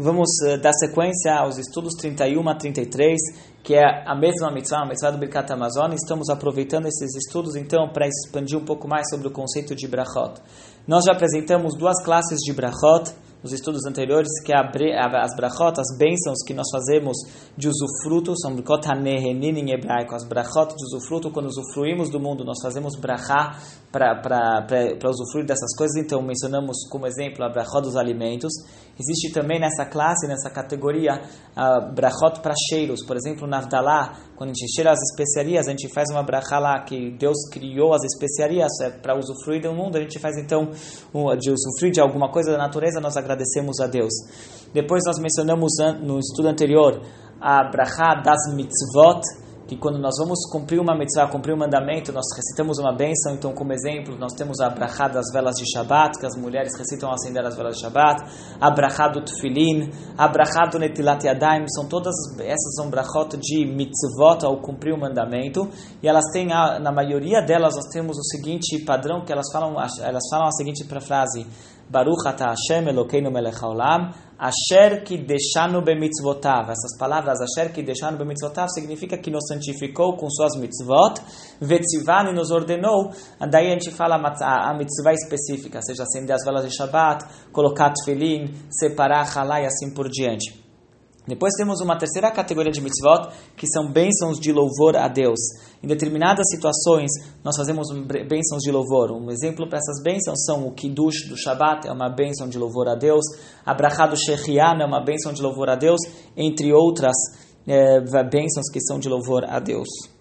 Vamos uh, dar sequência aos estudos 31 a 33, que é a mesma mitzvah, a mitzvah do Birkat Amazon. Estamos aproveitando esses estudos, então, para expandir um pouco mais sobre o conceito de brachot. Nós já apresentamos duas classes de brachot, nos estudos anteriores, que é as brachot, as bênçãos que nós fazemos de usufruto, são brachot hanehenin em hebraico, as brachot de usufruto, quando usufruímos do mundo, nós fazemos brachá para usufruir dessas coisas, então mencionamos como exemplo a brachot dos alimentos. Existe também nessa classe, nessa categoria, a brachot para cheiros, por exemplo, na Avdalá, quando a gente cheira as especiarias, a gente faz uma brachá lá que Deus criou as especiarias é para usufruir do mundo, a gente faz então de usufruir de alguma coisa da natureza, nós agradecemos a Deus. Depois nós mencionamos no estudo anterior a brachá das mitzvot, que quando nós vamos cumprir uma mitzvah, cumprir um mandamento, nós recitamos uma bênção. Então, como exemplo, nós temos a brachá das velas de Shabbat, que as mulheres recitam acender as velas de Shabbat, a brachá do Tufilin, a brachá do Netilat Yadayim, são todas essas são brachot de mitzvot ao cumprir o mandamento, e elas têm, na maioria delas, nós temos o seguinte padrão, que elas falam, elas falam a seguinte frase, Baruch ata Hashem Elokeinu melech haolam, Asher ki deixanu bemitzvotav. Essas palavras, Asher ki deixanu bemitzvotav, significa que nos santificou com suas mitzvot, vetzivani nos ordenou, daí a gente fala a, mitzvah específica, seja acender as velas de Shabbat, colocar tefilin, separar halá e assim por diante. Depois temos uma terceira categoria de mitzvot, que são bênçãos de louvor a Deus. Em determinadas situações, nós fazemos bênçãos de louvor. Um exemplo para essas bênçãos são o Kiddush do Shabbat, é uma bênção de louvor a Deus. A Brachá do é uma bênção de louvor a Deus, entre outras é, bênçãos que são de louvor a Deus.